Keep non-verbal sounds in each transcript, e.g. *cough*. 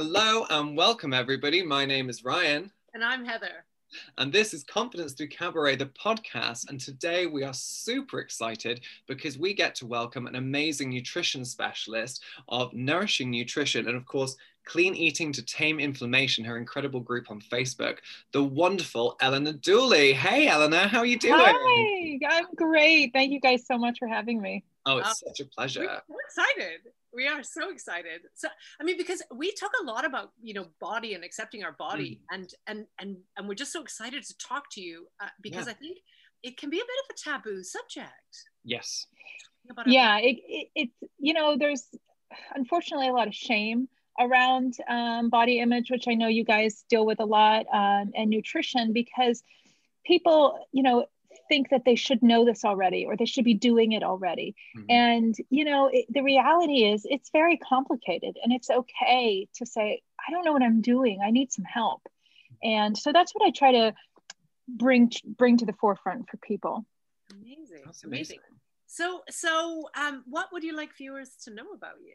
Hello and welcome, everybody. My name is Ryan. And I'm Heather. And this is Confidence Through Cabaret, the podcast. And today we are super excited because we get to welcome an amazing nutrition specialist of Nourishing Nutrition and, of course, Clean Eating to Tame Inflammation, her incredible group on Facebook, the wonderful Eleanor Duelley. Hey, Eleanor, how are you doing? Hi, I'm great. Thank you guys so much for having me. Oh, it's such a pleasure. We're so excited we are so excited so i mean because we talk a lot about you know body and accepting our body mm. and and and and we're just so excited to talk to you uh, because yeah. i think it can be a bit of a taboo subject yes yeah it, it, it's you know there's unfortunately a lot of shame around um, body image which i know you guys deal with a lot um, and nutrition because people you know think that they should know this already or they should be doing it already. Mm-hmm. And, you know, it, the reality is it's very complicated and it's okay to say, I don't know what I'm doing. I need some help. And so that's what I try to bring bring to the forefront for people. Amazing. That's amazing. So so um what would you like viewers to know about you?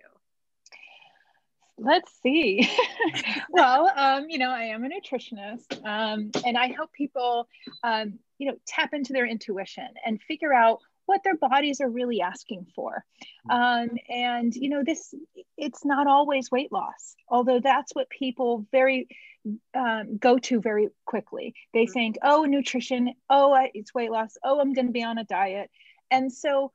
Let's see. *laughs* well, um, you know, I am a nutritionist, um, and I help people, um, you know, tap into their intuition and figure out what their bodies are really asking for. Um, and you know, this it's not always weight loss, although that's what people very um, go to very quickly. They mm-hmm. think, oh, nutrition, oh, it's weight loss, oh, I'm going to be on a diet, and so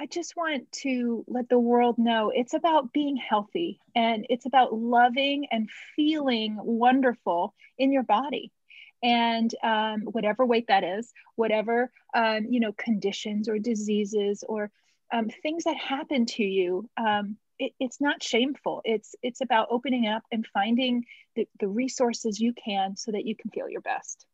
I just want to let the world know it's about being healthy and it's about loving and feeling wonderful in your body. And um, whatever weight that is, whatever um, you know conditions or diseases or um, things that happen to you, um, it, it's not shameful. It's it's about opening up and finding the, the resources you can so that you can feel your best.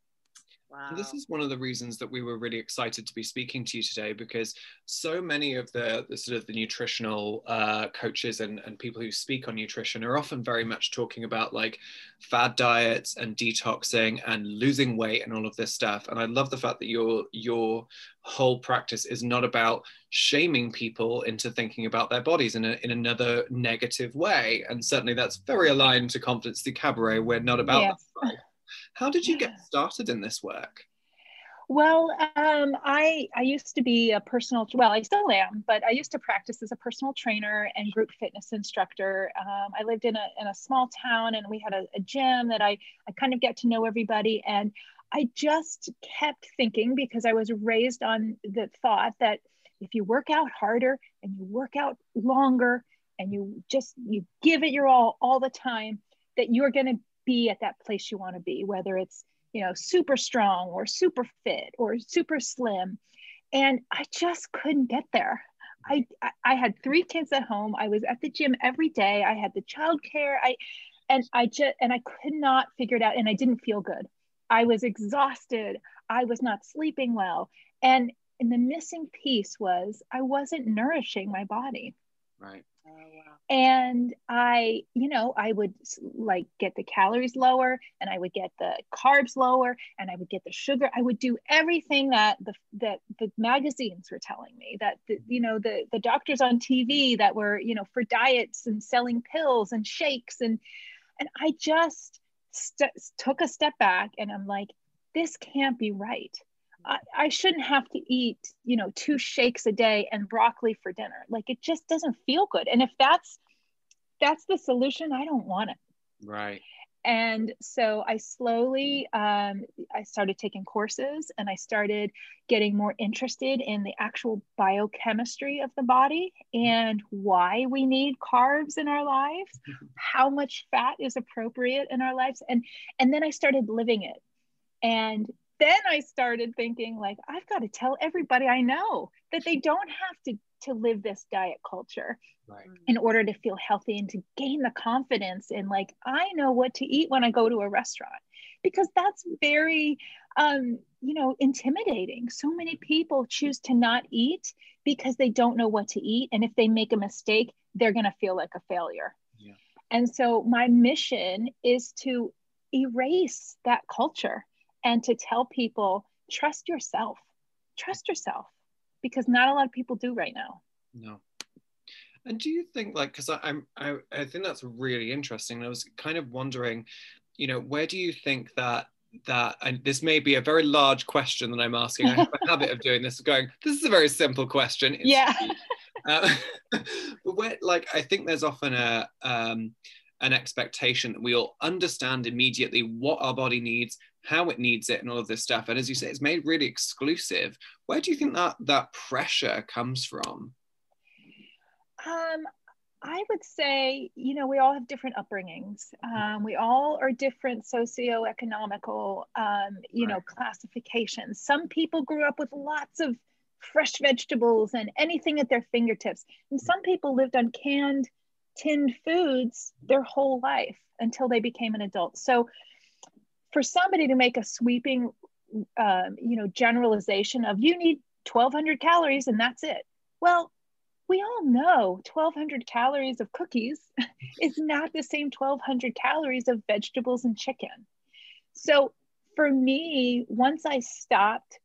Wow. This is one of the reasons that we were really excited to be speaking to you today because so many of the, the sort of the nutritional uh, coaches and, and people who speak on nutrition are often very much talking about like fad diets and detoxing and losing weight and all of this stuff. And I love the fact that your your whole practice is not about shaming people into thinking about their bodies in, a, in another negative way. And certainly that's very aligned to Confidence the Cabaret. We're not about yes. that. How did you get started in this work? Well, um, I I used to be a personal well, I still am, but I used to practice as a personal trainer and group fitness instructor. Um, I lived in a in a small town, and we had a, a gym that I I kind of get to know everybody, and I just kept thinking because I was raised on the thought that if you work out harder and you work out longer and you just you give it your all all the time, that you're going to be at that place you want to be, whether it's, you know, super strong or super fit or super slim. And I just couldn't get there. I, I had three kids at home. I was at the gym every day. I had the childcare. I and I just and I could not figure it out and I didn't feel good. I was exhausted. I was not sleeping well. And and the missing piece was I wasn't nourishing my body. Right. Oh, and I, you know, I would like get the calories lower and I would get the carbs lower and I would get the sugar. I would do everything that the that the magazines were telling me that the, you know the the doctors on TV that were, you know, for diets and selling pills and shakes and and I just st- took a step back and I'm like this can't be right. I, I shouldn't have to eat, you know, two shakes a day and broccoli for dinner. Like it just doesn't feel good. And if that's that's the solution, I don't want it. Right. And so I slowly, um, I started taking courses and I started getting more interested in the actual biochemistry of the body and why we need carbs in our lives, *laughs* how much fat is appropriate in our lives. And, and then I started living it. And then I started thinking like I've got to tell everybody I know that they don't have to to live this diet culture right. in order to feel healthy and to gain the confidence in like I know what to eat when I go to a restaurant because that's very um, you know intimidating. So many people choose to not eat because they don't know what to eat and if they make a mistake they're going to feel like a failure. Yeah. And so my mission is to erase that culture and to tell people trust yourself. Trust yourself because not a lot of people do right now. No. And do you think, like, because I'm, I, I think that's really interesting. I was kind of wondering, you know, where do you think that that and this may be a very large question that i'm asking. I have a habit of doing this going this is a very simple question. It's, yeah. uh, *laughs* but where like i think there's often a um, an expectation that we all understand immediately what our body needs how it needs it and all of this stuff and as you say it's made really exclusive where do you think that that pressure comes from um I would say, you know, we all have different upbringings. Um, we all are different socioeconomical, um, you right. know, classifications. Some people grew up with lots of fresh vegetables and anything at their fingertips. And some people lived on canned, tinned foods their whole life until they became an adult. So for somebody to make a sweeping, um, you know, generalization of you need 1200 calories and that's it. Well, we all know 1200 calories of cookies *laughs* is not the same 1200 calories of vegetables and chicken. So for me, once I stopped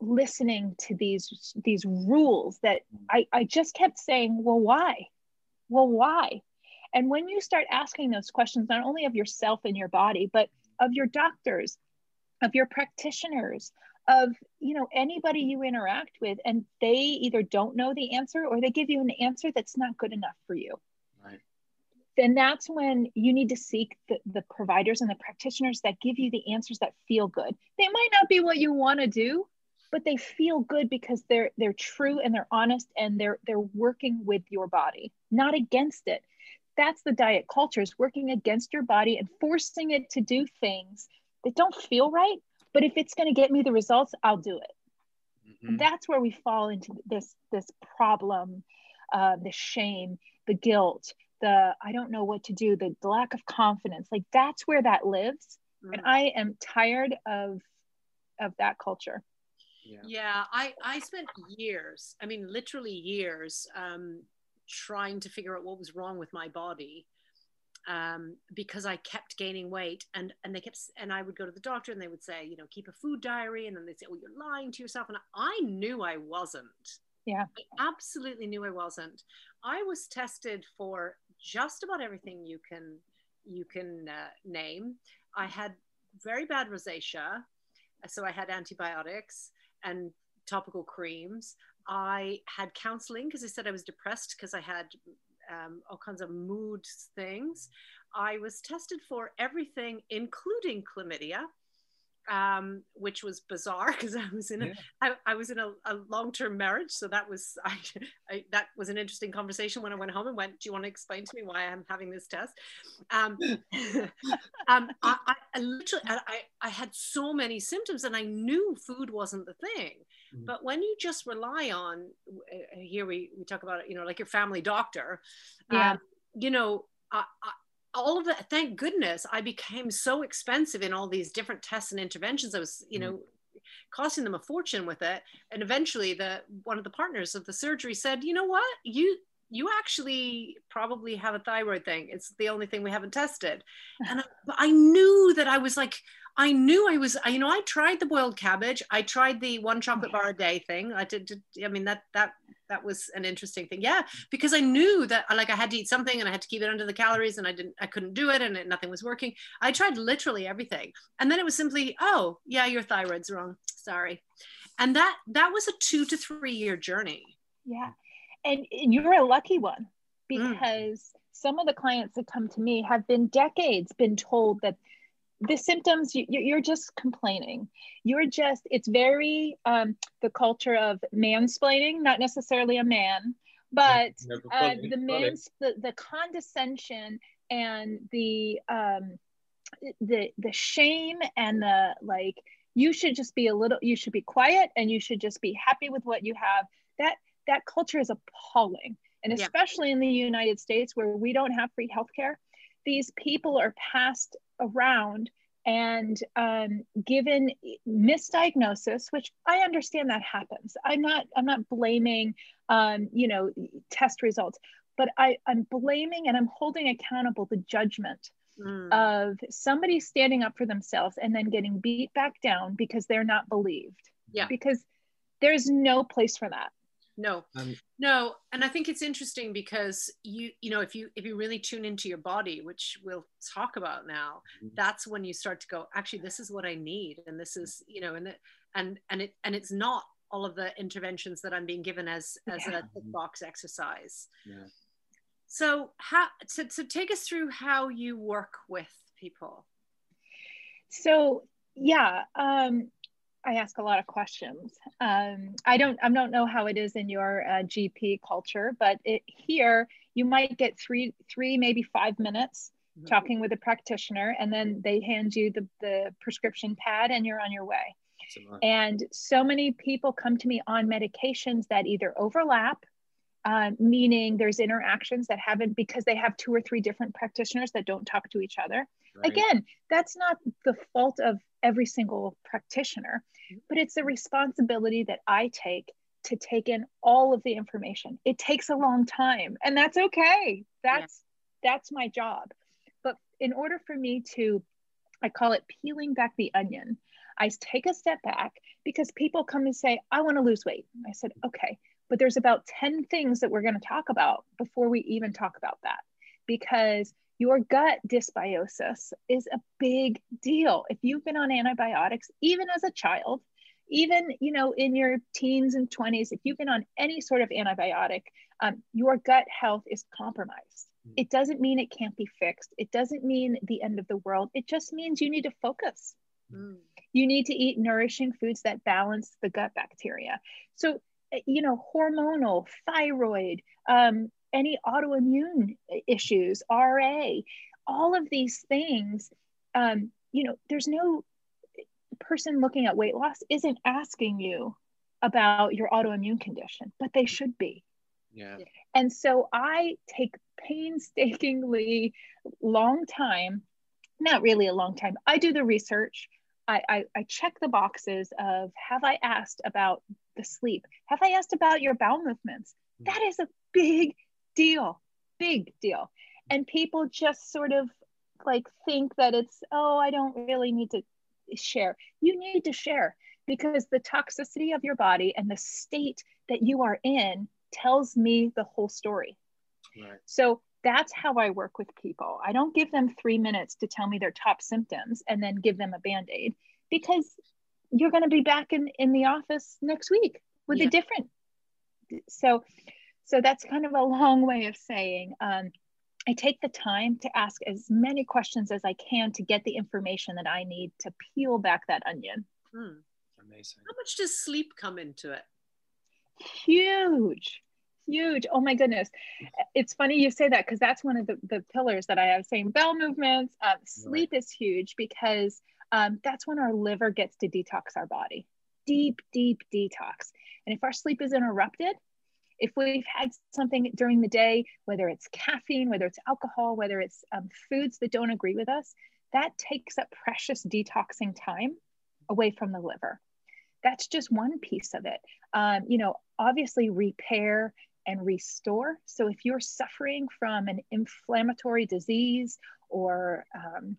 listening to these these rules that I, I just kept saying, well, why? Well, why? And when you start asking those questions, not only of yourself and your body, but of your doctors, of your practitioners, of you know anybody you interact with and they either don't know the answer or they give you an answer that's not good enough for you. Right. Then that's when you need to seek the, the providers and the practitioners that give you the answers that feel good. They might not be what you want to do but they feel good because they're they're true and they're honest and they're they're working with your body not against it that's the diet culture is working against your body and forcing it to do things that don't feel right but if it's going to get me the results i'll do it mm-hmm. that's where we fall into this this problem uh, the shame the guilt the i don't know what to do the, the lack of confidence like that's where that lives mm-hmm. and i am tired of of that culture yeah. yeah i i spent years i mean literally years um trying to figure out what was wrong with my body um, because I kept gaining weight and and they kept and I would go to the doctor and they would say you know keep a food diary. And then they say oh you're lying to yourself. And I knew I wasn't. Yeah. I absolutely knew I wasn't. I was tested for just about everything you can you can uh, name. I had very bad rosacea. So I had antibiotics and topical creams I had counseling because they said I was depressed because I had um, all kinds of mood things. I was tested for everything, including chlamydia, um, which was bizarre because I was in a yeah. I, I was in a, a long term marriage, so that was *laughs* I, I, that was an interesting conversation when I went home and went, "Do you want to explain to me why I'm having this test?" Um, *laughs* um, I, I, literally I, I had so many symptoms, and I knew food wasn't the thing. Mm-hmm. But when you just rely on uh, here we we talk about it, you know, like your family doctor, yeah. Um, you know. I, all of that, thank goodness i became so expensive in all these different tests and interventions i was you mm. know costing them a fortune with it and eventually the one of the partners of the surgery said you know what you you actually probably have a thyroid thing it's the only thing we haven't tested and I, I knew that i was like I knew I was, you know, I tried the boiled cabbage. I tried the one chocolate bar a day thing. I did, did I mean, that, that, that was an interesting thing. Yeah. Because I knew that like I had to eat something and I had to keep it under the calories and I didn't, I couldn't do it and it, nothing was working. I tried literally everything. And then it was simply, oh yeah, your thyroid's wrong. Sorry. And that, that was a two to three year journey. Yeah. And, and you're a lucky one mm. because mm. some of the clients that come to me have been decades been told that the symptoms you, are just complaining you're just it's very um, the culture of mansplaining not necessarily a man but uh, the mans the, the condescension and the um the the shame and the like you should just be a little you should be quiet and you should just be happy with what you have that that culture is appalling. And especially yeah. in the united states where we don't have free healthcare these people are passed around and um, given misdiagnosis which i understand that happens. I'm not i'm not blaming um, you know test results but I, i'm blaming and i'm holding accountable the judgment mm. of somebody standing up for themselves and then getting beat back down because they're not believed. Yeah. Because there's no place for that no um, no and i think it's interesting because you you know if you if you really tune into your body which we'll talk about now mm-hmm. that's when you start to go actually this is what i need and this is you know and and and it and it's not all of the interventions that i'm being given as as yeah. a box exercise yeah. so how so, to take us through how you work with people so yeah um I ask a lot of questions. Um, I don't I don't know how it is in your uh, GP culture, but it, here you might get three three maybe five minutes mm-hmm. talking with a practitioner, and then they hand you the the prescription pad, and you're on your way. And so many people come to me on medications that either overlap, uh, meaning there's interactions that haven't because they have two or three different practitioners that don't talk to each other. Right. Again, that's not the fault of every single practitioner, mm-hmm. but it's a responsibility that I take to take in all of the information. It takes a long time, and that's okay. That's yeah. that's my job. But in order for me to I call it peeling back the onion. I take a step back because people come and say, I want to lose weight. I said, okay, but there's about 10 things that we're going to talk about before we even talk about that. Because your gut dysbiosis is a big deal. If you've been on antibiotics, even as a child, even you know in your teens and 20s, if you've been on any sort of antibiotic, um, your gut health is compromised. Mm. It doesn't mean it can't be fixed. It doesn't mean the end of the world. It just means you need to focus. Mm. You need to eat nourishing foods that balance the gut bacteria. So, eh, you know, hormonal, thyroid, um, any autoimmune issues, RA, all of these things, um, you know, there's no person looking at weight loss isn't asking you about your autoimmune condition, but they should be. Yeah. And so I take painstakingly long time, not really a long time. I do the research. I, I, I check the boxes of have I asked about the sleep? Have I asked about your bowel movements? Hmm. That is a big deal, big deal. And people just sort of like think that it's, oh, I don't really need to share. You need to share because the toxicity of your body and the state that you are in tells me the whole story. Right. So that's how I work with people. I don't give them three minutes to tell me their top symptoms and then give them a band aid because you're going to be back in, in the office next week with yeah. a different. So so that's kind of a long way of saying um, I take the time to ask as many questions as I can to get the information that I need to peel back that onion. Hmm. Amazing. How much does sleep come into it? Huge, huge. Oh my goodness. It's funny you say that because that's one of the, the pillars that I have saying bowel movements. Uh, sleep right. is huge because um, that's when our liver gets to detox our body. Deep, deep detox. And if our sleep is interrupted, if we've had something during the day, whether it's caffeine, whether it's alcohol, whether it's um, foods that don't agree with us, that takes up precious detoxing time away from the liver. That's just one piece of it. Um, you know, obviously, repair and restore. So, if you're suffering from an inflammatory disease or um,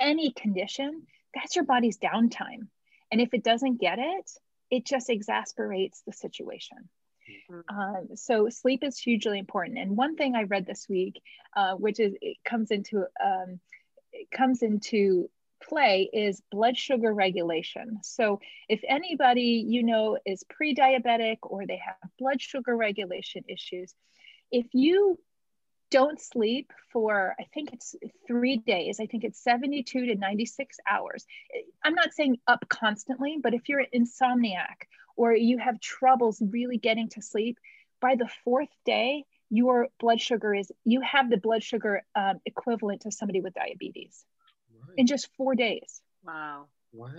any condition, that's your body's downtime. And if it doesn't get it, it just exasperates the situation. Mm-hmm. Um, so sleep is hugely important. And one thing I read this week, uh, which is it comes into um, it comes into play is blood sugar regulation. So if anybody you know is pre-diabetic or they have blood sugar regulation issues, if you don't sleep for i think it's three days i think it's 72 to 96 hours i'm not saying up constantly but if you're an insomniac or you have troubles really getting to sleep, by the fourth day, your blood sugar is, you have the blood sugar um, equivalent to somebody with diabetes right. in just four days. Wow. Wow.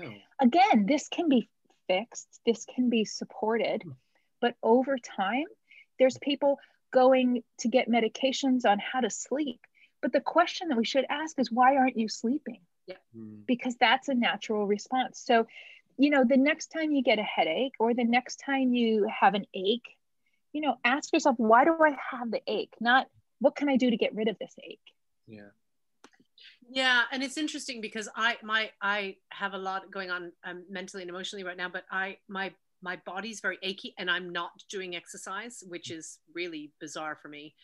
Again, this can be fixed, this can be supported, hmm. but over time, there's people going to get medications on how to sleep. But the question that we should ask is why aren't you sleeping? Yeah. Hmm. Because that's a natural response. So you know, the next time you get a headache or the next time you have an ache, you know, ask yourself, why do I have the ache? Not what can I do to get rid of this ache? Yeah. Yeah, and it's interesting because I my I have a lot going on um, mentally and emotionally right now, but I my my body's very achy and I'm not doing exercise, which is really bizarre for me.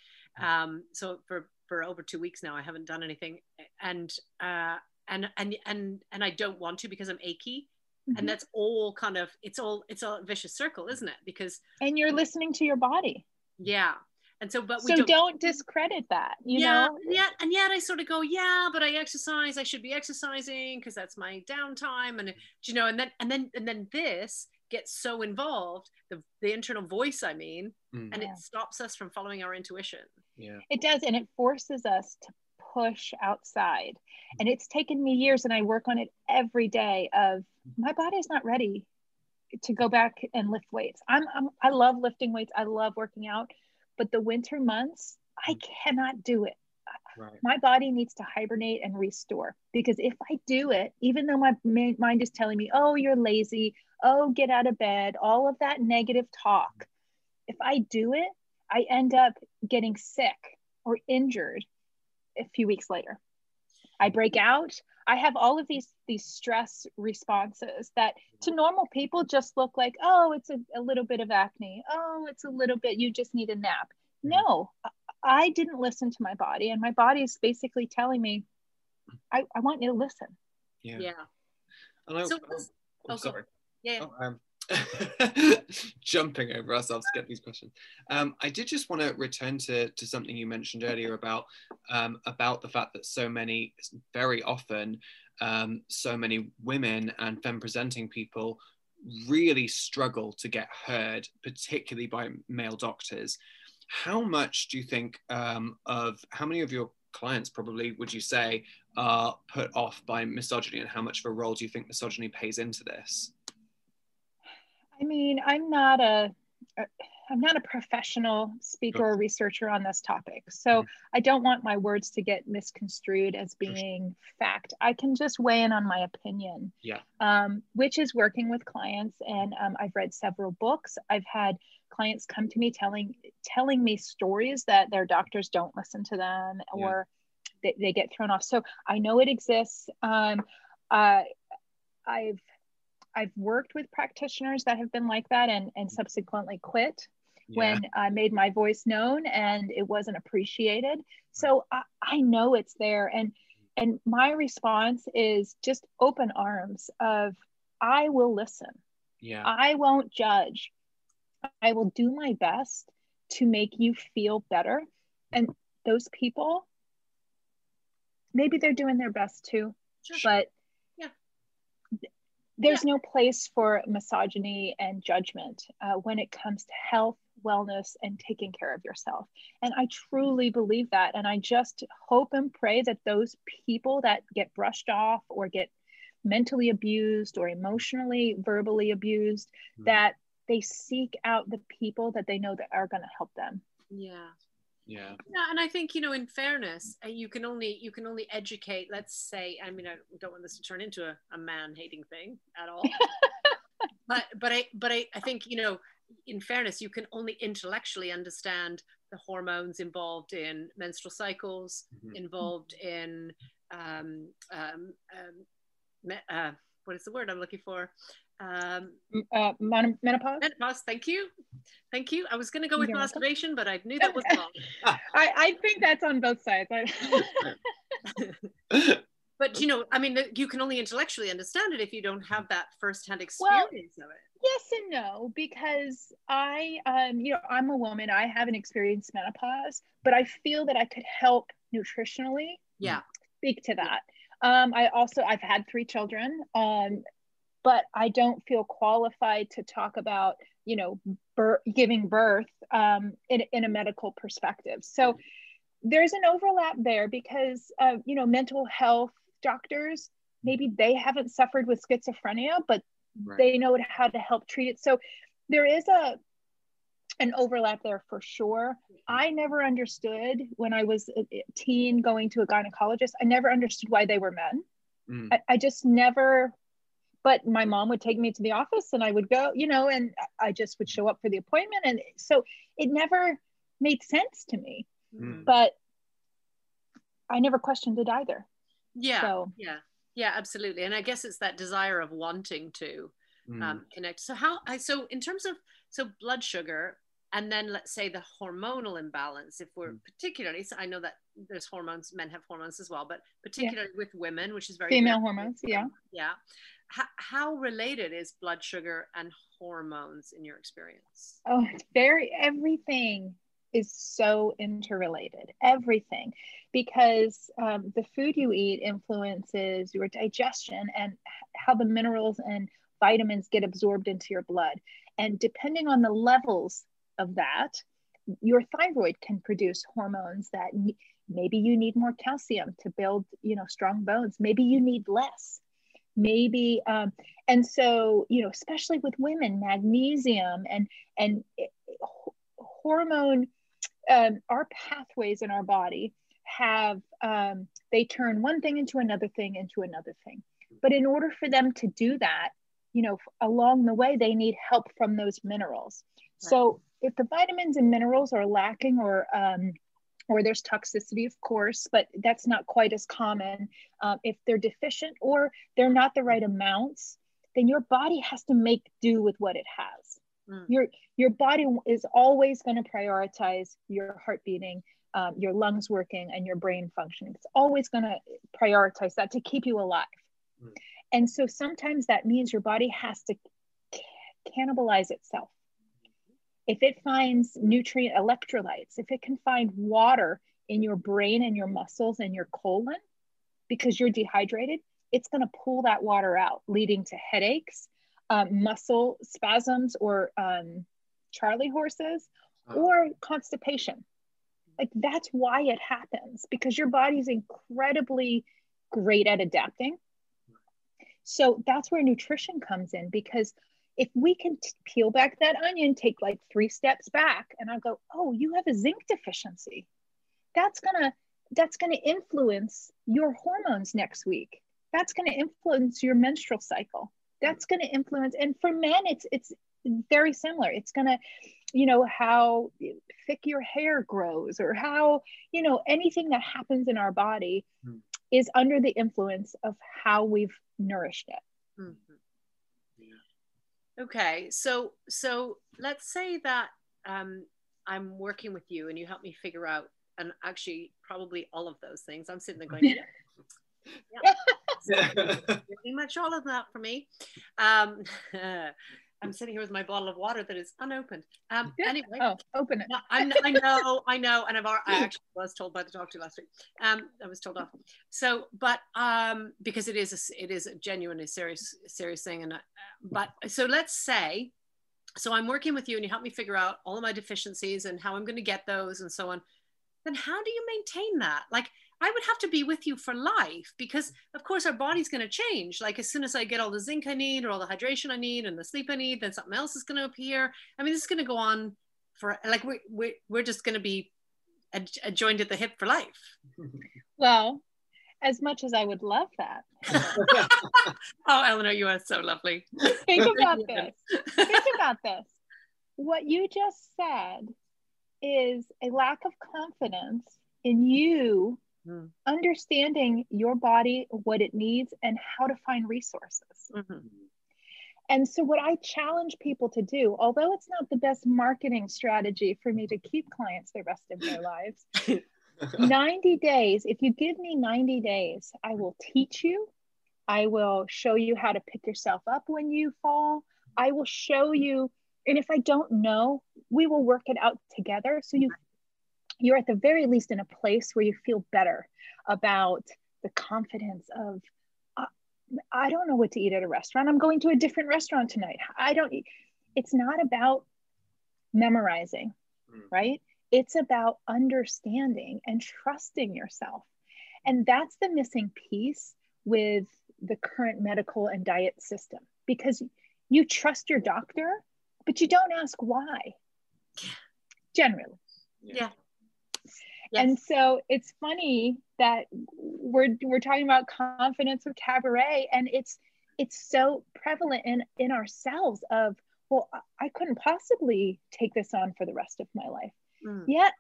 Um, so for for over two weeks now, I haven't done anything, and uh, and and and and I don't want to because I'm achy. Mm-hmm. And that's all kind of it's all it's a vicious circle, isn't it? Because and you're listening to your body. Yeah, and so but we so don't, don't discredit that you yeah, know yeah and yet i sort of go yeah but i exercise i should be exercising because that's my downtime and you know and then and then and then this gets so involved the, the internal voice i mean mm. and yeah. it stops us from following our intuition yeah it does and it forces us to push outside. And it's taken me years and i work on it every day of my body is not ready to go back and lift weights. I'm, I'm i love lifting weights. I love working out but the winter months i mm. cannot do it. Right. My body needs to hibernate and restore because if I do it, even though my mind is telling me, oh, you're lazy, oh, get out of bed, all of that negative talk, if I do it, I end up getting sick or injured a few weeks later. I break out. I have all of these these stress responses that to normal people just look like, oh, it's a, a little bit of acne. Oh, it's a little bit, you just need a nap. Mm-hmm. No, I didn't listen to my body, and my body is basically telling me, I, I want you to listen. Yeah. Yeah. And I, so, oh, oh, sorry. Yeah. Oh, um, *laughs* jumping over ourselves to get these questions. Um, I did just want to return to, to something you mentioned earlier about um, about the fact that so many, very often, um, so many women and femme presenting people really struggle to get heard, particularly by male doctors. How much do you think um, of how many of your clients probably would you say are put off by misogyny, and how much of a role do you think misogyny pays into this? I mean, I'm not a, a I'm not a professional speaker or researcher on this topic. So mm-hmm. I don't want my words to get misconstrued as being fact. I can just weigh in on my opinion. Yeah. Um, which is working with clients. And um, I've read several books. I've had clients come to me telling telling me stories that their doctors don't listen to them or yeah. they, they get thrown off. So I know it exists. Um, uh, I've I've worked with practitioners that have been like that and, and mm. subsequently quit yeah. when I made my voice known and it wasn't appreciated. So I, I know it's there. And and my response is just open arms of I will listen. Yeah. I won't judge. I will do my best to make you feel better. And those people, maybe they're doing their best too, sure. but there's yeah. no place for misogyny and judgment uh, when it comes to health wellness and taking care of yourself and i truly believe that and i just hope and pray that those people that get brushed off or get mentally abused or emotionally verbally abused mm-hmm. that they seek out the people that they know that are going to help them yeah yeah. Yeah and i think you know in fairness uh, you can only you can only educate let's say i mean i don't want this to turn into a, a man hating thing at all. *laughs* But but i but I, I think you know in fairness you can only intellectually understand the hormones involved in menstrual cycles mm-hmm. involved in um, um, um, uh, what is the word i'm looking for um, uh, menopause. Menopause. Thank you, thank you. I was going to go with You're masturbation, welcome. but I knew that was wrong. *laughs* I, I think that's on both sides. *laughs* but you know, I mean, you can only intellectually understand it if you don't have that firsthand experience well, of it. Yes and no, because I, um, you know, I'm a woman. I haven't experienced menopause, but I feel that I could help nutritionally. Yeah. Speak to that. Um, I also I've had three children. Um, but I don't feel qualified to talk about, you know, giving birth um, in, in a medical perspective. So there's an overlap there because, uh, you know, mental health doctors, maybe they haven't suffered with schizophrenia, but right. they know how to help treat it. So there is a, an overlap there for sure. I never understood when I was a teen going to a gynecologist, I never understood why they were men. Mm. I, I, just never but my mom would take me to the office and I would go, you know, and I just would show up for the appointment. And so it never made sense to me. Mm. But I never questioned it either. Yeah. So. Yeah. Yeah, absolutely. And I guess it's that desire of wanting to. mm. um, connect. So how I so in terms of so blood sugar and then let's say the hormonal imbalance if we're mm. particularly so i know that there's hormones men have hormones as well but particularly yeah. with women which is very female hormones yeah yeah how, how related is blood sugar and hormones in your experience oh it's very everything is so interrelated everything because um, the food you eat influences your digestion and how the minerals and vitamins get absorbed into your blood and depending on the levels of that, your thyroid can produce hormones that maybe you need more calcium to build, you know, strong bones. Maybe you need less. Maybe, um, and so you know, especially with women, magnesium and and eh, hormone, um, our pathways in our body have um, they turn one thing into another thing into another thing. But in order for them to do that, you know, along the way, they need help from those minerals. Right. So if the vitamins and minerals are lacking or um, or there's toxicity, of course, but that's not quite as common. Um, if they're deficient or they're not the right amounts, then your body has to make do with what it has. Mm. Your your body is always going to prioritize your heart beating, um, your lungs working, and your brain functioning. It's always going to prioritize that to keep you alive. Mm. And so sometimes that means your body has to cannibalize itself if it finds nutrient electrolytes, if it can find water in your brain and your muscles and your colon because you're dehydrated, it's going to pull that water out, leading to headaches, um, muscle spasms, or um, Charlie horses, or constipation. Like that's why it happens because your body's incredibly great at adapting. So that's where nutrition comes in because if we can t- peel back that onion, take like three steps back, and I go, oh, you have a zinc deficiency. That's gonna that's gonna influence your hormones next week. That's gonna influence your menstrual cycle. That's gonna influence, and for men, it's it's very similar. It's gonna, you know, how thick your hair grows, or how you know anything that happens in our body mm. is under the influence of how we've nourished it. Mm. Okay, so so let's say that um, I'm working with you and you help me figure out, and actually probably all of those things. I'm sitting there going, *laughs* yeah, *laughs* yeah. pretty much all of that for me. Um, *laughs* I'm sitting here with my bottle of water that is unopened. Um, anyway, oh, open it. I, I know, I know, and I've I *laughs* actually was told by the doctor last week. Um, I was told off. So, but um, because it is a, it is a genuinely serious serious thing, and uh, but so let's say, so I'm working with you, and you help me figure out all of my deficiencies and how I'm going to get those and so on. Then how do you maintain that? Like I would have to be with you for life because, of course, our body's going to change. Like, as soon as I get all the zinc I need, or all the hydration I need, and the sleep I need, then something else is going to appear. I mean, this is going to go on for like we're, we're, we're just going to be joined at the hip for life. *laughs* Well, as much as I would love that. *laughs* oh, Eleanor, you are so lovely. Think about this. Think about this. What you just said is a lack of confidence in you mm. understanding your body, what it needs, and how to find resources. Mm-hmm. And so, what I challenge people to do, although it's not the best marketing strategy for me to keep clients the rest of their lives, *laughs* 90 days, if you give me 90 days, I will teach you. I will show you how to pick yourself up when you fall. I will show you. And if I don't know, we will work it out together. So you you're at the very least in a place where you feel better about the confidence of uh, i don't know what to eat at a restaurant. I'm going to a different restaurant tonight. I don't it's not about memorizing mm. right? It's about understanding and trusting yourself. And that's the missing piece with the current medical and diet system because you trust your doctor but you don't ask why. Generally. Yeah Yes. And so it's funny that we're we're talking about confidence with cabaret, and it's it's so prevalent in in ourselves of well, I couldn't possibly take this on for the rest of my life. Mm. Yet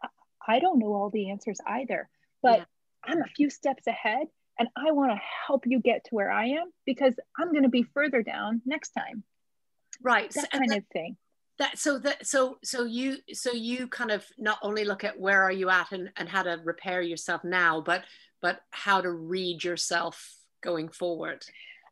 I don't know all the answers either, but yeah. I'm a few steps ahead, and I want to help you get to where I am because I'm going to be further down next time. right that kind of thing that so that so so you so you kind of not only look at where are you at and, and how to repair yourself now but but how to read yourself going forward.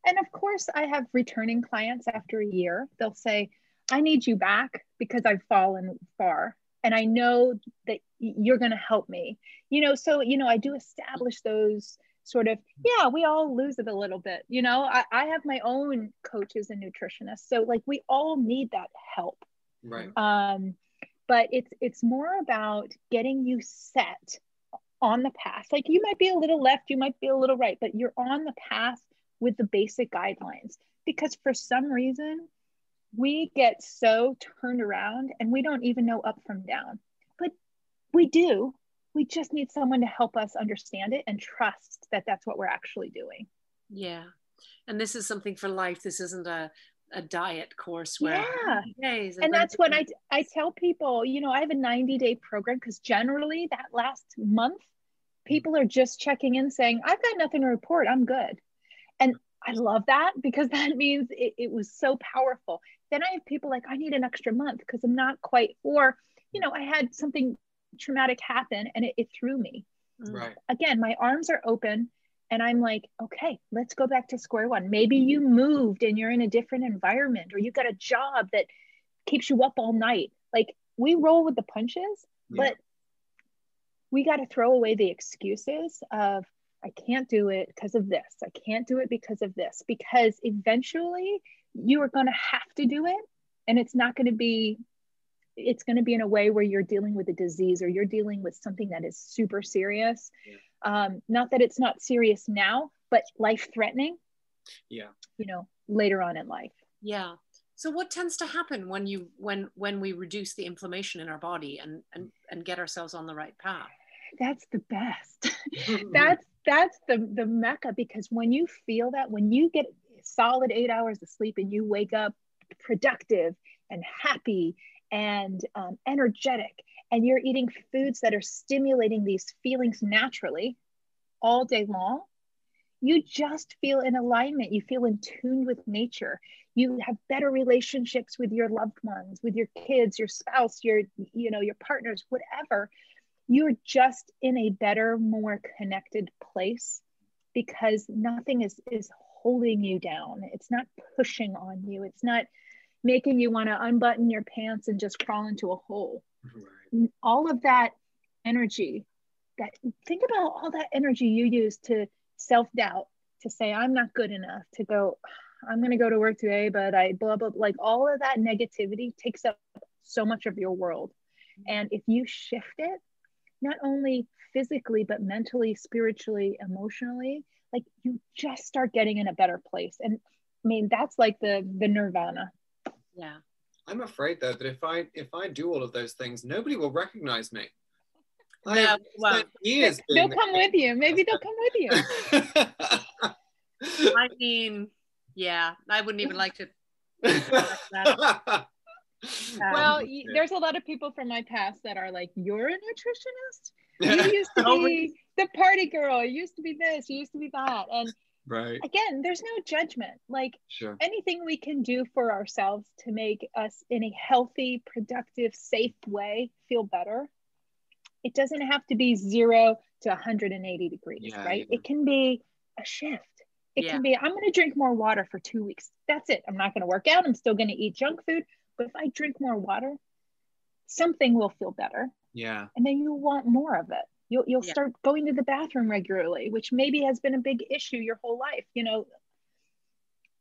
And of course i have returning clients after a year. They'll say i need you back because i've fallen far and i know that you're going to help me. You know so you know i do establish those sort of yeah we all lose it a little bit you know? I, I have my own coaches and nutritionists so like we all need that help right. Um but it's it's more about getting you set on the path. Like you might be a little left you might be a little right but you're on the path with the basic guidelines. Because for some reason we get so turned around and we don't even know up from down. But we do. We just need someone to help us understand it and trust that that's what we're actually doing. Yeah. And this is something for life. This isn't a, a diet course where yeah. days and, and that's what I, I tell people you know i have a 90 day program because generally that last month people are just checking in saying i've got nothing to report. I'm good. And i love that because *laughs* that means it, it was so powerful. Then i have people like i need an extra month because i'm not quite or you know i had something traumatic happen and it, it threw me. Mm. Right. Again, my arms are open and I'm like, okay, let's go back to square one. Maybe you moved and you're in a different environment or you got a job that keeps you up all night. Like we roll with the punches, yeah. but we got to throw away the excuses of, I can't do it because of this. I can't do it because of this, because eventually you are going to have to do it. And it's not going to be it's going to be in a way where you're dealing with a disease or you're dealing with something that is super serious. Yeah. Um, not that it's not serious now, but life threatening. Yeah. You know, later on in life. Yeah. So what tends to happen when you when when we reduce the inflammation in our body and and and get ourselves on the right path? That's the best. *laughs* that's that's the the mecca because when you feel that when you get solid 8 hours of sleep and you wake up productive and happy and um, energetic, and you're eating foods that are stimulating these feelings naturally all day long, you just feel in alignment. You feel in tune with nature. You have better relationships with your loved ones, with your kids, your spouse, your, you know, your partners, whatever. You're just in a better, more connected place because nothing is is holding you down. It's not pushing on you. It's not making you want to unbutton your pants and just crawl into a hole. Right. All of that energy that think about all that energy you use to self-doubt, to say, I'm not good enough, to go, I'm going to go to work today, but I blah, blah, like all of that negativity takes up so much of your world. Mm-hmm. And if you shift it, not only physically, but mentally, spiritually, emotionally, like you just start getting in a better place. And I mean, that's like the the nirvana yeah i'm afraid though that if i if i do all of those things nobody will recognize me no, well, years they'll come with you maybe they'll come with you *laughs* i mean yeah i wouldn't even like to Um, *laughs* well, there's a lot of people from my past that are like, "You're a nutritionist. You *laughs* used to be the party girl. You used to be this. You used to be that." And right. Again there's no judgment. Like sure. anything we can do for ourselves to make us in a healthy productive safe way feel better it doesn't have to be zero to 180 degrees yeah, right? Yeah. it can be a shift. It yeah. can be i'm going to drink more water for two weeks. That's it. I'm not going to work out. I'm still going to eat junk food. But if i drink more water something will feel better. Yeah. And then you want more of it You'll, you'll yeah. start going to the bathroom regularly, which maybe has been a big issue your whole life. You know,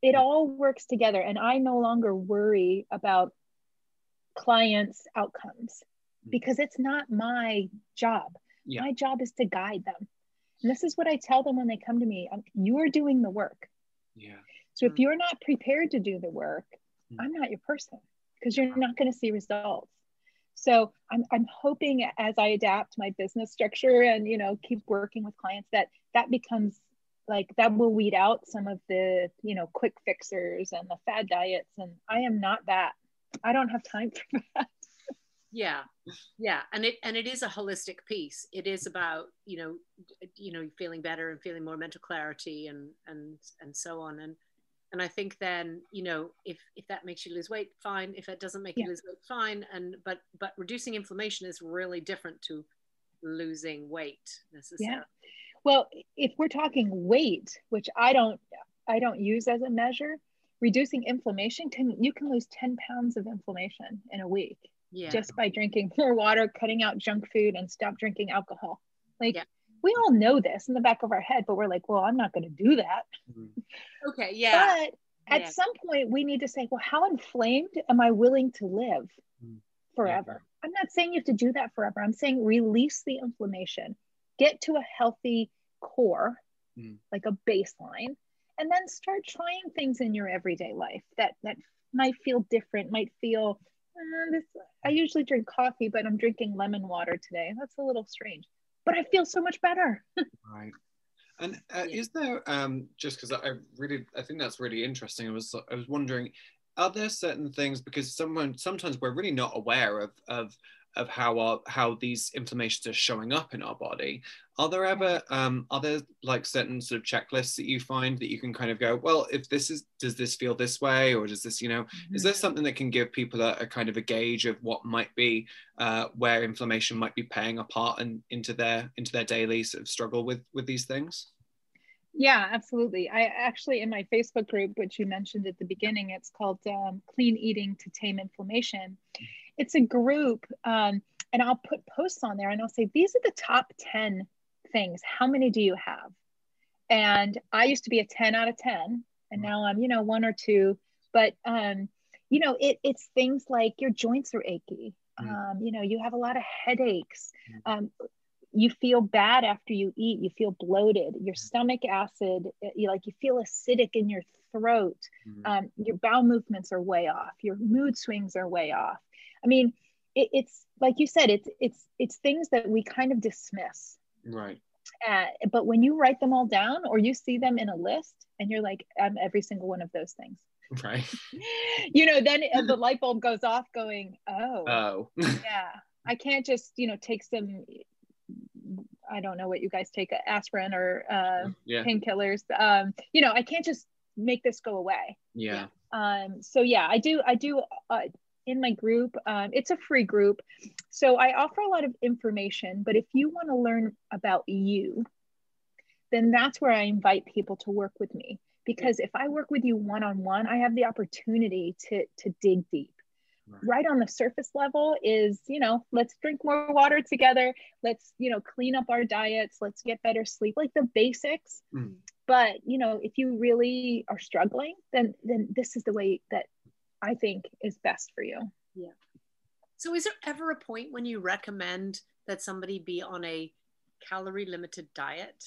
it all works together. And I no longer worry about clients' outcomes mm. because it's not my job. Yeah. My job is to guide them. And this is what I tell them when they come to me you are doing the work. Yeah. So if mm. you're not prepared to do the work, mm. I'm not your person because you're not going to see results. So I'm, I'm hoping as I adapt my business structure and, you know, keep working with clients that that becomes like that will weed out some of the, you know, quick fixers and the fad diets. And I am not that. I don't have time for *laughs* that. yeah yeah and it and it is a holistic piece it is about you know you know feeling better and feeling more mental clarity and and and so on and and i think then you know if if that makes you lose weight fine if it doesn't make yeah. you lose weight fine and but but reducing inflammation is really different to losing weight necessarily yeah. well if we're talking weight which i don't i don't use as a measure reducing inflammation can you can lose 10 pounds of inflammation in a week yeah. just by drinking *laughs* more water cutting out junk food and stop drinking alcohol like yeah. We all know this in the back of our head but we're like well i'm not going to do that mm-hmm. okay yeah but at yeah. some point we need to say well how inflamed am i willing to live mm-hmm. forever i'm not saying you have to do that forever i'm saying release the inflammation get to a healthy core mm. like a baseline and then start trying things in your everyday life that that might feel different might feel uh, this i usually drink coffee but i'm drinking lemon water today that's a little strange but i feel so much better. Right. And uh, yeah. is there um just because i really i think that's really interesting. I was i was wondering are there certain things because someone sometimes we're really not aware of of of how our how these inflammations are showing up in our body are there ever um, are there like certain sort of checklists that you find that you can kind of go well if this is does this feel this way or does this you know mm-hmm. is there something that can give people a, a, kind of a gauge of what might be uh, where inflammation might be playing a part in, into their into their daily sort of struggle with with these things yeah, absolutely. I actually, in my Facebook group, which you mentioned at the beginning, it's called um, Clean Eating to Tame Inflammation it's a group um, and i'll put posts on there and i'll say these are the top 10 things how many do you have and i used to be a 10 out of 10 and now i'm you know one or two but um, you know it, it's things like your joints are achy mm. um, you know you have a lot of headaches mm. um, you feel bad after you eat you feel bloated your mm. stomach acid eh, you like you feel acidic in your throat mm-hmm. um, your bowel movements are way off your mood swings are way off I mean, it, it's like you said, it's it's it's things that we kind of dismiss. Right. Uh, but when you write them all down or you see them in a list and you're like, I'm every single one of those things. *laughs* Right. you know, then the light bulb goes off going, oh, oh, *laughs* yeah, I can't just, you know, take some, I don't know what you guys take, aspirin or uh, yeah. painkillers. Um, you know, I can't just make this go away. Yeah. Um, so yeah, I do, I do, uh, in my group. Um, it's a free group. So I offer a lot of information, but if you want to learn about you, then that's where I invite people to work with me. Because if I work with you one on one, I have the opportunity to, to dig deep. Right. right on the surface level is, you know, let's drink more water together. Let's, you know, clean up our diets. Let's get better sleep, like the basics. Mm. But, you know, if you really are struggling, then then this is the way that I think is best for you. Yeah. So, is there ever a point when you recommend that somebody be on a calorie limited diet?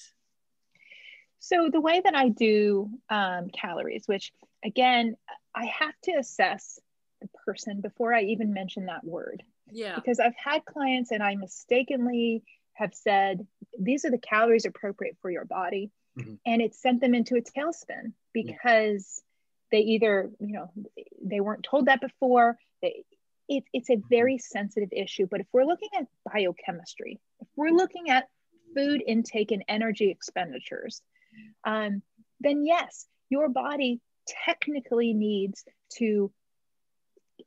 So, the way that I do um, calories, which again, I have to assess the person before I even mention that word. Yeah. Because I've had clients and I mistakenly have said, these are the calories appropriate for your body. Mm-hmm. And it sent them into a tailspin because they either you know they weren't told that before. They, it, it's a very sensitive issue but if we're looking at biochemistry if we're looking at food intake and energy expenditures um, then yes your body technically needs to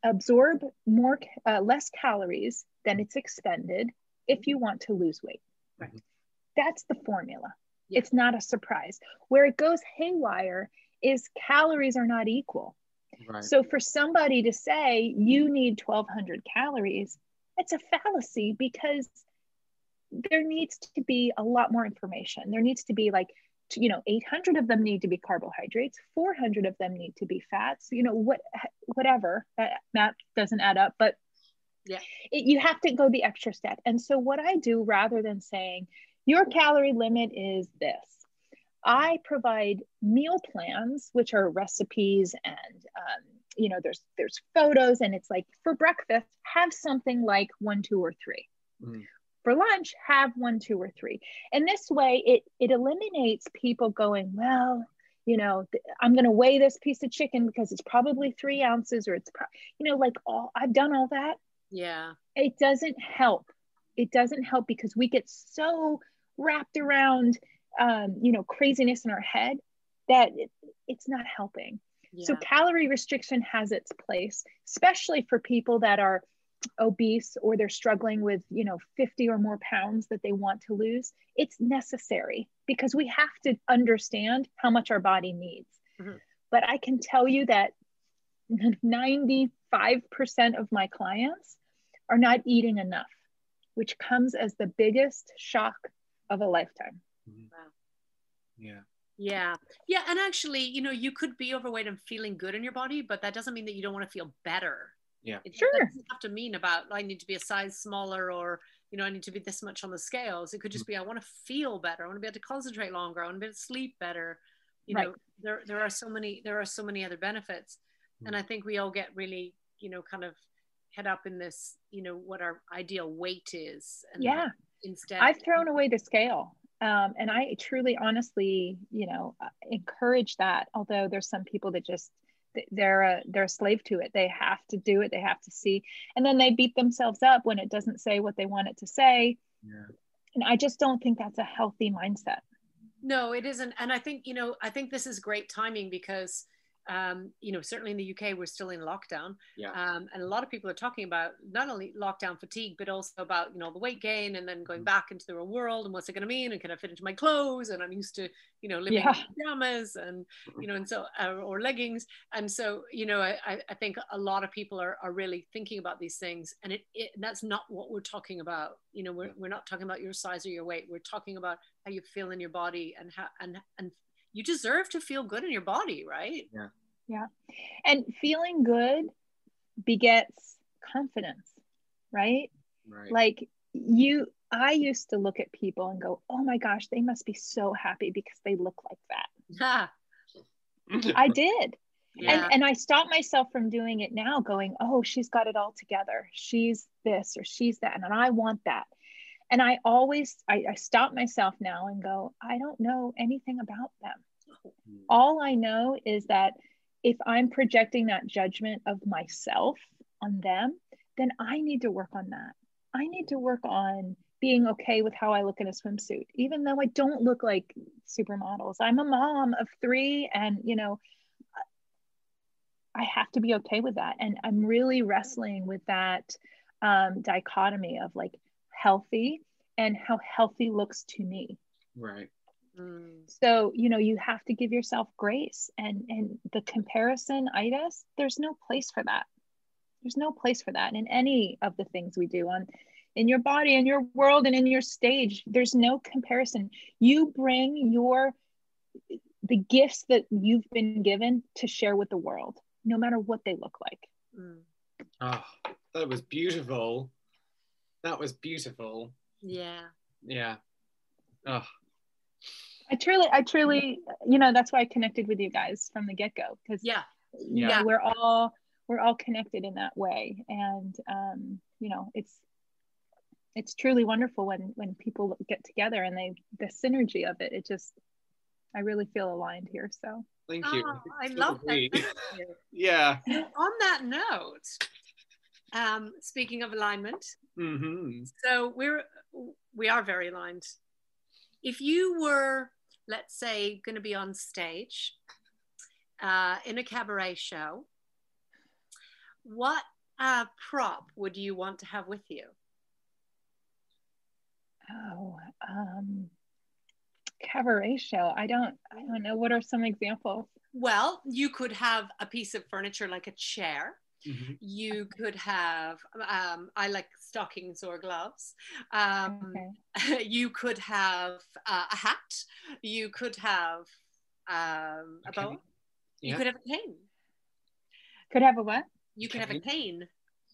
absorb more uh, less calories than it's expended if you want to lose weight. Right. That's the formula. Yeah. it's not a surprise. Where it goes haywire is calories are not equal. Right. So for somebody to say you need 1200 calories, it's a fallacy because there needs to be a lot more information. There needs to be like you know 800 of them need to be carbohydrates 400 of them need to be fats you know what whatever that math doesn't add up but yeah it, you have to go the extra step and so what i do rather than saying your calorie limit is this I provide meal plans, which are recipes and um, you know there's there's photos and it's like for breakfast have something like one two or three. Mm. for lunch have one two or three. And this way it it eliminates people going well you know th- i'm going to weigh this piece of chicken because it's probably three ounces or it's pro-, you know like all i've done all that. Yeah. It doesn't help. It doesn't help because we get so wrapped around um, you know, craziness in our head that it, it's not helping. Yeah. So calorie restriction has its place, especially for people that are obese or they're struggling with, you know, 50 or more pounds that they want to lose. It's necessary because we have to understand how much our body needs. Mm-hmm. But I can tell you that 95% of my clients are not eating enough, which comes as the biggest shock of a lifetime. Mm-hmm. Wow. Yeah. Yeah. Yeah. And actually, you know, you could be overweight and feeling good in your body, but that doesn't mean that you don't want to feel better. Yeah. It sure. doesn't have to mean about I need to be a size smaller or, you know, I need to be this much on the scales. It could just be I want to feel better. I want to be able to concentrate longer. I want to be able to sleep better. You right. know, there there are so many there are so many other benefits. Mm-hmm. And I think we all get really, you know, kind of head up in this, you know, what our ideal weight is. And yeah. Instead, I've thrown away the scale. Um, and I truly, honestly, you know, uh, encourage that. Although there's some people that just they're a they're a slave to it. They have to do it. They have to see, and then they beat themselves up when it doesn't say what they want it to say. Yeah. And I just don't think that's a healthy mindset. No, it isn't. And I think you know, I think this is great timing because um, you know, certainly in the UK, we're still in lockdown. Yeah. Um, and a lot of people are talking about not only lockdown fatigue, but also about, you know, the weight gain and then going mm-hmm. back into the real world and what's it going to mean? And can I fit into my clothes? And I'm used to, you know, living yeah. in pajamas and, you know, and so, uh, or leggings. And so, you know, I, I think a lot of people are, are really thinking about these things and it, it that's not what we're talking about. You know, we're, we're not talking about your size or your weight. We're talking about how you feel in your body and how, and, and you deserve to feel good in your body, right? Yeah. Yeah. And feeling good begets confidence, right? Right. Like you, I used to look at people and go, oh my gosh, they must be so happy because they look like that. I did. *laughs* Yeah. And, and I stopped myself from doing it now, going, oh, she's got it all together. She's this or she's that. And I want that and i always I, I, stop myself now and go i don't know anything about them. Hmm. all i know is that if i'm projecting that judgment of myself on them then i need to work on that. I need to work on being okay with how i look in a swimsuit even though i don't look like supermodels. I'm a mom of three and you know i have to be okay with that. And i'm really wrestling with that um, dichotomy of like healthy and how healthy looks to me. Right. Mm. So, you know, you have to give yourself grace and and the comparison itis, there's no place for that. There's no place for that in any of the things we do on in your body, in your world, and in your stage. There's no comparison. You bring your the gifts that you've been given to share with the world, no matter what they look like. Mm. Oh, that was beautiful. That was beautiful. Yeah. Yeah. Oh. I truly, I truly, you know, that's why I connected with you guys from the get go because yeah, you yeah, know, we're all we're all connected in that way, and um, you know, it's it's truly wonderful when when people get together and they the synergy of it. It just, I really feel aligned here. So thank you. Oh, I love that. *laughs* yeah. On that note, um, speaking of alignment, mm-hmm. so we're we are very aligned. If you were, let's say, going to be on stage uh, in a cabaret show, what uh, prop would you want to have with you? Oh, um, cabaret show. I don't. I don't know. What are some examples? Well, you could have a piece of furniture like a chair Mm-hmm. You could have, um, I like stockings or gloves. Um, okay. *laughs* You could have uh, a hat. You could have um, a bow. Yeah. You could have a cane. Could have a what? You could have a cane.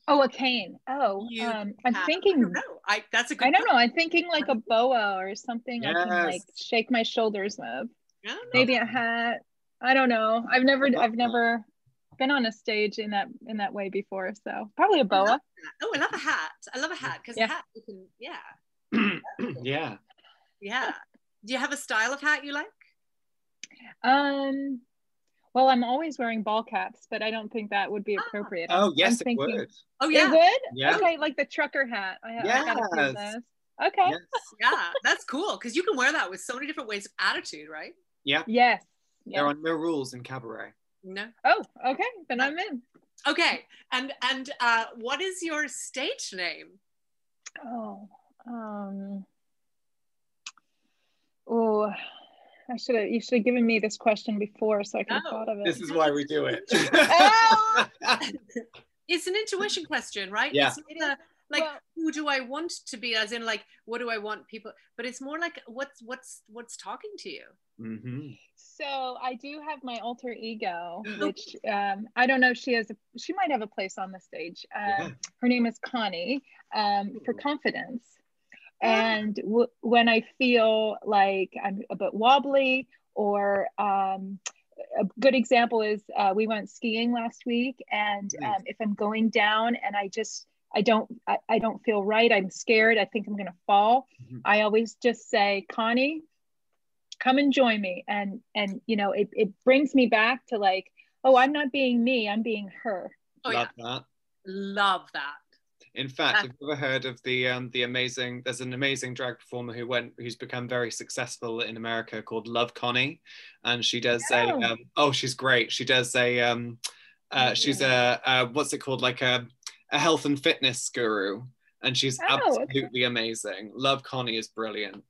Oh, a cane. Oh, um, I'm have, thinking. I. I that's a good. I don't know. I'm thinking like a boa or something. Yes. I can like shake my shoulders with. Maybe a hat. I don't know. I've never. I've never been on a stage in that in that way before. So probably a boa. I oh, I love a hat. I love a hat because yeah. hat you can yeah. *clears throat* yeah. Yeah. Do you have a style of hat you like? Um well, I'm always wearing ball caps, but I don't think that would be ah. appropriate. Oh, yes, I'm thinking, it would. Oh, yeah. It would? Yeah. Okay, like the trucker hat. I, yes. I Okay. Yes. yeah, that's cool because you can wear that with so many different ways of attitude, right? Yeah. Yes. Yeah. There are no rules in cabaret. No. Oh, okay. Then I'm in. Okay. And and uh, what is your stage name? Oh, um, oh, I should have. You should have given me this question before, so I could have Oh, thought of it. This is why we do it. *laughs* Oh! *laughs* It's an intuition question, right? Yeah. It's a, like Well- who do I want to be? As in, like, what do I want people? But it's more like what's what's what's talking to you. Mhm. So I do have my alter ego, *gasps* which um, I don't know. if She has. A, she might have a place on the stage. Um, Yeah. Her name is Connie um, for confidence. And w- when I feel like I'm a bit wobbly, or um, a good example is uh, we went skiing last week, and Nice. um, if I'm going down and I just I don't I, I don't feel right, I'm scared, I think I'm gonna fall. Mhm. I always just say, Connie, come and join me, and and you know it it brings me back to like, oh, I'm not being me, I'm being her. Oh Love yeah, that. love that. In fact, have you ever heard of the um, the amazing? There's an amazing drag performer who went, who's become very successful in America called Love Connie, and she does a. Oh. Um, oh, she's great. She does a. Um, uh, she's a, uh what's it called? Like a a health and fitness guru, and she's Oh, okay. absolutely amazing. Love Connie is brilliant.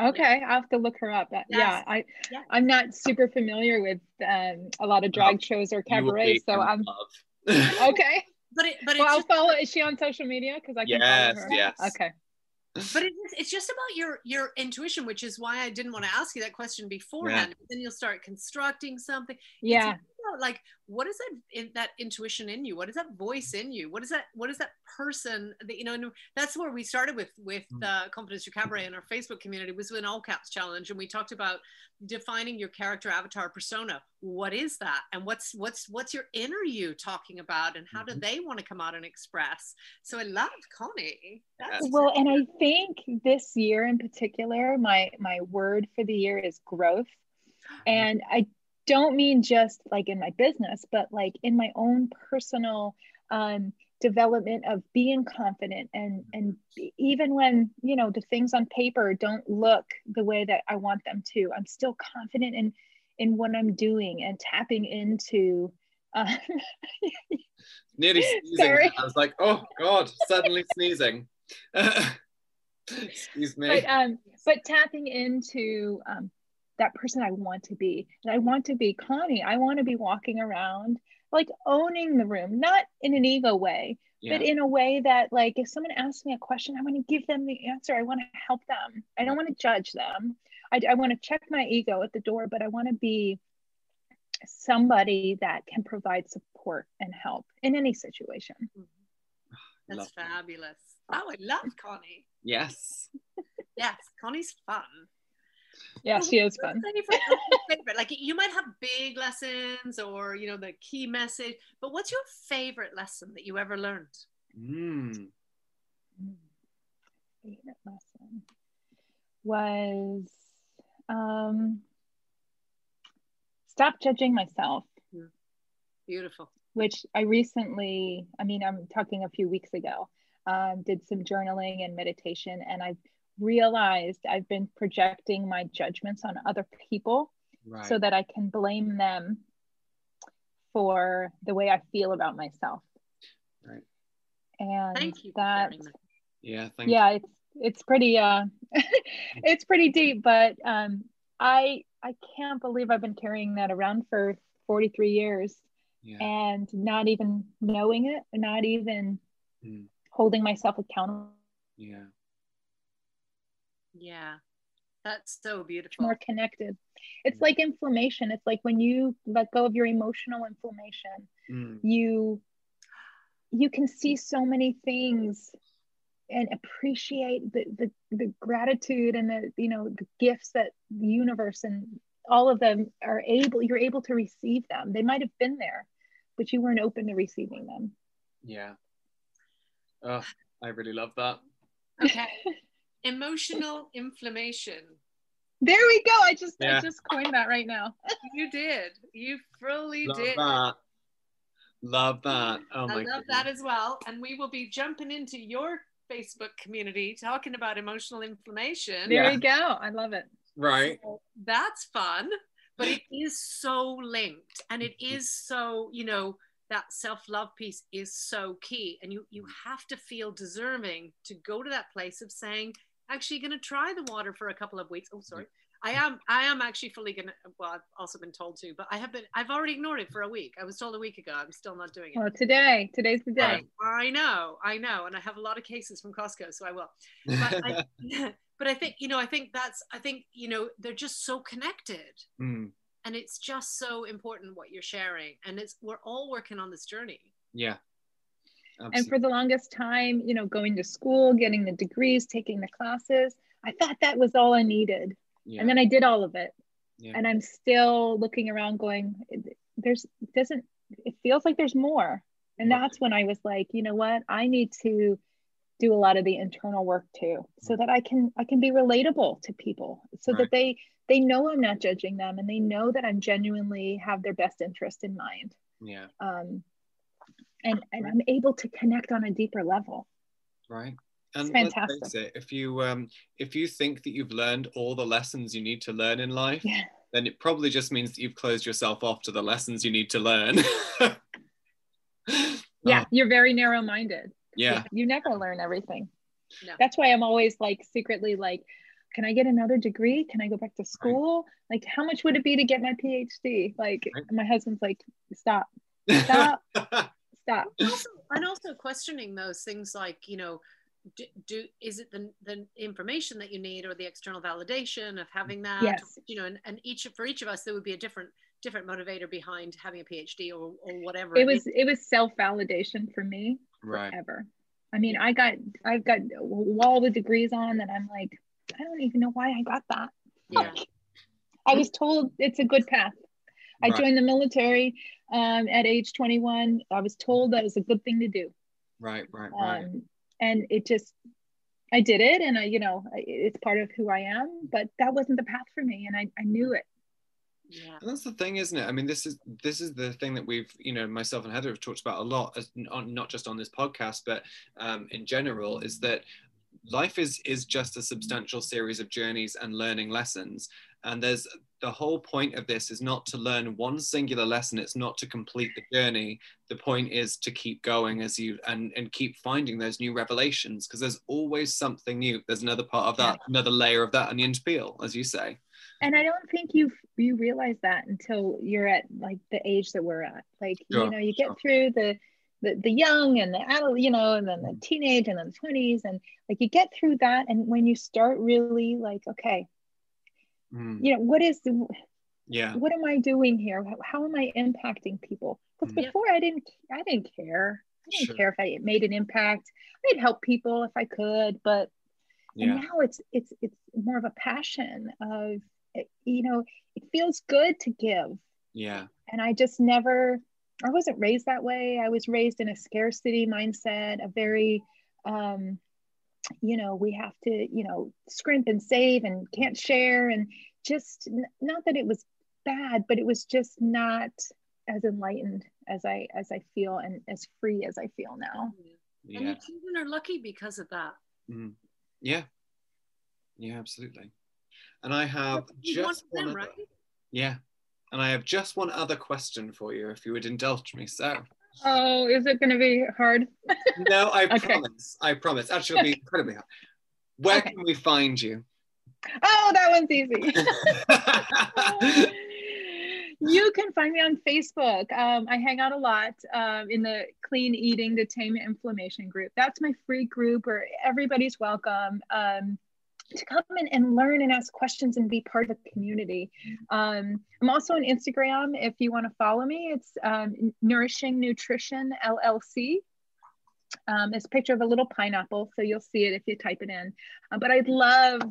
Okay, I'll have to look her up. Uh, Yeah, I Yeah. I'm not super familiar with um, a lot of drag shows or You will cabarets, so I'm love. *laughs* okay. But it but Well, it's I'll just, follow. Is she on social media? Because I can Yes, follow her. yes. Okay. but it, it's just about your your intuition, which is why I didn't want to ask you that question beforehand. Then you'll start constructing something. Yeah. It's about, like what is that in, that intuition in you? What is that voice in you? What is that what is that person that you know and that's where we started with with uh, confidence through cabaret in our facebook community was an all caps challenge and we talked about defining your character avatar persona. What is that? And what's what's what's your inner you talking about and how do Mhm. they want to come out and express? So i love connie. That's Well, and I think this year in particular, my my word for the year is growth, and I don't mean just like in my business, but like in my own personal um, development of being confident and and even when you know the things on paper don't look the way that I want them to, I'm still confident in in what I'm doing and tapping into. Um, *laughs* Nearly *laughs* sneezing. Sorry. I was like, oh God, suddenly sneezing. *laughs* Excuse me. but um but tapping into um that person I want to be. And I want to be Connie. I want to be walking around like owning the room, not in an ego way, yeah. but in a way that like if someone asks me a question, I want to give them the answer. I want to help them. I don't want to judge them. I, I want to check my ego at the door, but I want to be somebody that can provide support and help in any situation. Mm-hmm. that's Love that. fabulous oh i love connie Yes. *laughs* yes connie's fun Yeah, So she is fun. Favorite, what's your favorite? Like you might have big lessons or you know the key message, but what's your favorite lesson that you ever learned? Mm. favorite lesson was um, stop judging myself, Beautiful. which I recently, I mean, I'm talking a few weeks ago, um, did some journaling and meditation, and I've realized I've been projecting my judgments on other people Right. so that I can blame them for the way I feel about myself. Right. And Thank you. that sharing that. yeah. Thank yeah it's it's pretty uh *laughs* it's pretty deep but um i i can't believe i've been carrying that around for 43 years. Yeah. and not even knowing it not even Mm. holding myself accountable Yeah. Yeah, that's so beautiful. more connected it's like inflammation it's like when you let go of your emotional inflammation Mm. you you can see so many things and appreciate the, the the gratitude and the you know the gifts that the universe and all of them are able you're able to receive them they might have been there but you weren't open to receiving them Yeah. Oh, I really love that. Okay. *laughs* Emotional inflammation. there we go i just Yeah. i just coined that right now *laughs* You did. You fully Love did. that. Love that. Oh my I love goodness. that as well. And we will be jumping into your Facebook community talking about emotional inflammation. there Yeah. we go i love it Right. That's fun. but it is so linked and it is so you know that self-love piece is so key and you you have to feel deserving to go to that place of saying actually going to try the water for a couple of weeks. Oh sorry. I am I am actually fully gonna well I've also been told to but I have been I've already ignored it for a week. I was told a week ago I'm still not doing it. Well today today's the day. I know I know and I have a lot of cases from Costco so I will. But I, *laughs* *laughs* but I think you know I think that's I think you know they're just so connected. Mm, and it's just so important what you're sharing and it's we're all working on this journey. Yeah. And for the longest time you know going to school getting the degrees taking the classes i thought that was all i needed yeah. and then i did all of it Yeah. and i'm still looking around going there's it doesn't it feels like there's more and Right. that's when i was like you know what i need to do a lot of the internal work too so that i can i can be relatable to people so Right. that they they know i'm not judging them and they know that i'm genuinely have their best interest in mind yeah. um and and i'm able to connect on a deeper level Right. And It's let's fantastic. face it, if you um if you think that you've learned all the lessons you need to learn in life, yeah then it probably just means that you've closed yourself off to the lessons you need to learn. *laughs* yeah Oh, you're very narrow-minded yeah. you never learn everything No. that's why i'm always like secretly like can i get another degree can i go back to school like how much would it be to get my phd like Right. my husband's like stop *laughs* stop *laughs* stop also, and also questioning those things like you know do, do is it the, the information that you need or the external validation of having that? Yes. you know and, and each for each of us there would be a different different motivator behind having a phd or, or whatever it was it was self-validation for me right. ever i mean i got i've got a wall with degrees on that i'm like i don't even know why i got that. Yeah. I was told it's a good path. I Right. joined the military um, at age 21 i was told that was a good thing to do Right. Right. Right. um, and it just i did it and i you know I- it's part of who i am but that wasn't the path for me and i, I knew it yeah And that's the thing, isn't it? I mean, this is this is the thing that we've, you know, myself and Heather have talked about a lot, as on, not just on this podcast, but um, in general, is that life is is just a substantial series of journeys and learning lessons. And there's the whole point of this is not to learn one singular lesson. It's not to complete the journey. The point is to keep going as you and and keep finding those new revelations because there's always something new. There's another part of that, another layer of that onion to peel, as you say. and i don't think you you realize that until you're at like the age that we're at like Sure, you know you get sure. through the the, the young and the adult you know and then the mm-hmm. teenage and then the 20s and like you get through that and when you start really like okay Mm, you know what is yeah. what am i doing here how, am i impacting people because Mhm. before i didn't i didn't care i didn't Sure. care if i made an impact i'd help people if i could but Yeah. now it's it's it's more of a passion of you know it feels good to give Yeah. and i just never i wasn't raised that way i was raised in a scarcity mindset a very um you know we have to you know scrimp and save and can't share and just n- not that it was bad but it was just not as enlightened as i as i feel and as free as i feel now and Yeah. your children are lucky because of that Mhm. Yeah. Yeah, absolutely. And I have just one them, other, right? yeah. And I have just one other question for you, if you would indulge me. So, oh is it going to be hard *laughs* no, I Okay. promise. I promise. Actually, it'll be *laughs* incredibly hard. Where Okay. can we find you? oh that one's easy *laughs* you can find me on Facebook. Um, I hang out a lot um, in the Clean Eating to Tame Inflammation group. That's my free group where everybody's welcome um, to come in and learn and ask questions and be part of the community. Um, I'm also on Instagram if you want to follow me. It's um, Nourishing Nutrition LLC. Um, it's a picture of a little pineapple, so you'll see it if you type it in. Uh, but I'd love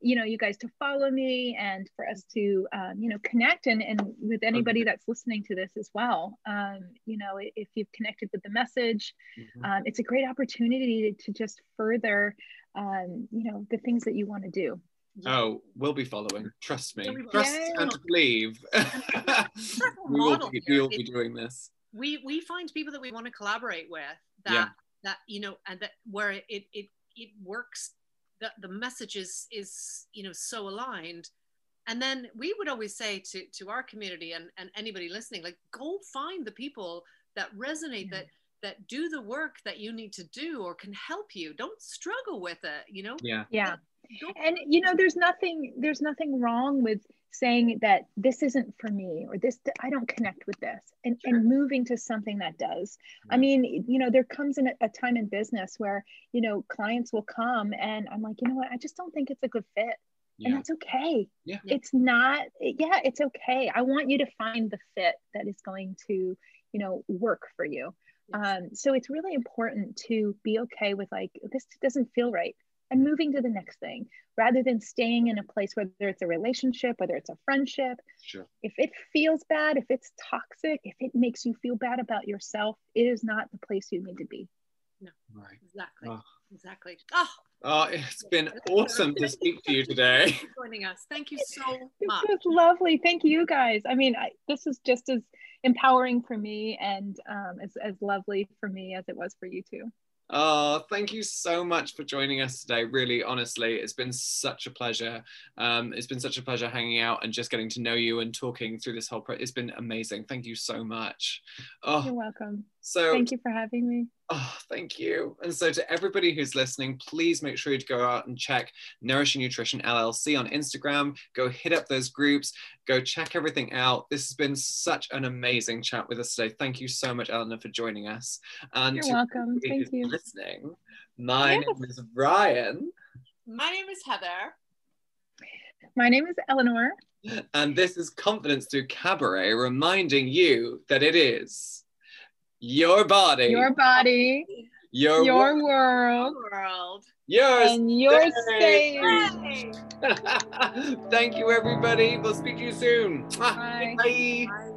you know you guys to follow me and for us to um, you know connect and, and with anybody that's listening to this as well um, you know if you've connected with the message Mhm. um, it's a great opportunity to, to just further um, you know the things that you want to do Oh, we'll be following. Trust me. Yeah, *laughs* *laughs* we will. Trust Yeah. and believe. we will be, we will be doing this. we we find people that we want to collaborate with that Yeah. that you know and that where it it it works that the message is is you know so aligned and then we would always say to to our community and and anybody listening like go find the people that resonate that that do the work that you need to do or can help you. Don't struggle with it you know? Yeah. Yeah. And you know there's nothing there's nothing wrong with saying that this isn't for me or this i don't connect with this and, sure. and moving to something that does. Yeah. i mean you know there comes in a, a, time in business where you know clients will come and i'm like you know what? I just don't think it's a good fit. Yeah. and that's okay. Yeah. It's not yeah it's okay. I want you to find the fit that is going to you know work for you. yes. Um, so it's really important to be okay with like this doesn't feel right and moving to the next thing rather than staying in a place whether it's a relationship whether it's a friendship sure. if it feels bad if it's toxic if it makes you feel bad about yourself it is not the place you need to be no right exactly oh. exactly oh Oh, it's been awesome to speak to you today. joining us. Thank you so much. This was lovely. Thank you guys. I mean, I, this is just as empowering for me and um, as, as lovely for me as it was for you too. Oh, thank you so much for joining us today. Really, honestly, it's been such a pleasure. Um, it's been such a pleasure hanging out and just getting to know you and talking through this whole process. It's been amazing. Thank you so much. Oh, You're welcome. So thank you for having me. Oh, thank you. And so, to everybody who's listening, please make sure to go out and check Nourishing Nutrition LLC on Instagram. Go hit up those groups, go check everything out. This has been such an amazing chat with us today. Thank you so much, Eleanor, for joining us. And You're welcome. Thank you. Listening. My yes. name is Ryan. My name is Heather. My name is Eleanor. And this is Confidence Through Cabaret, reminding you that it is your body, your body, your, your world, world, yours, and your stage. *laughs* Thank you, everybody. We'll speak to you soon. Bye. *laughs* Bye. Bye.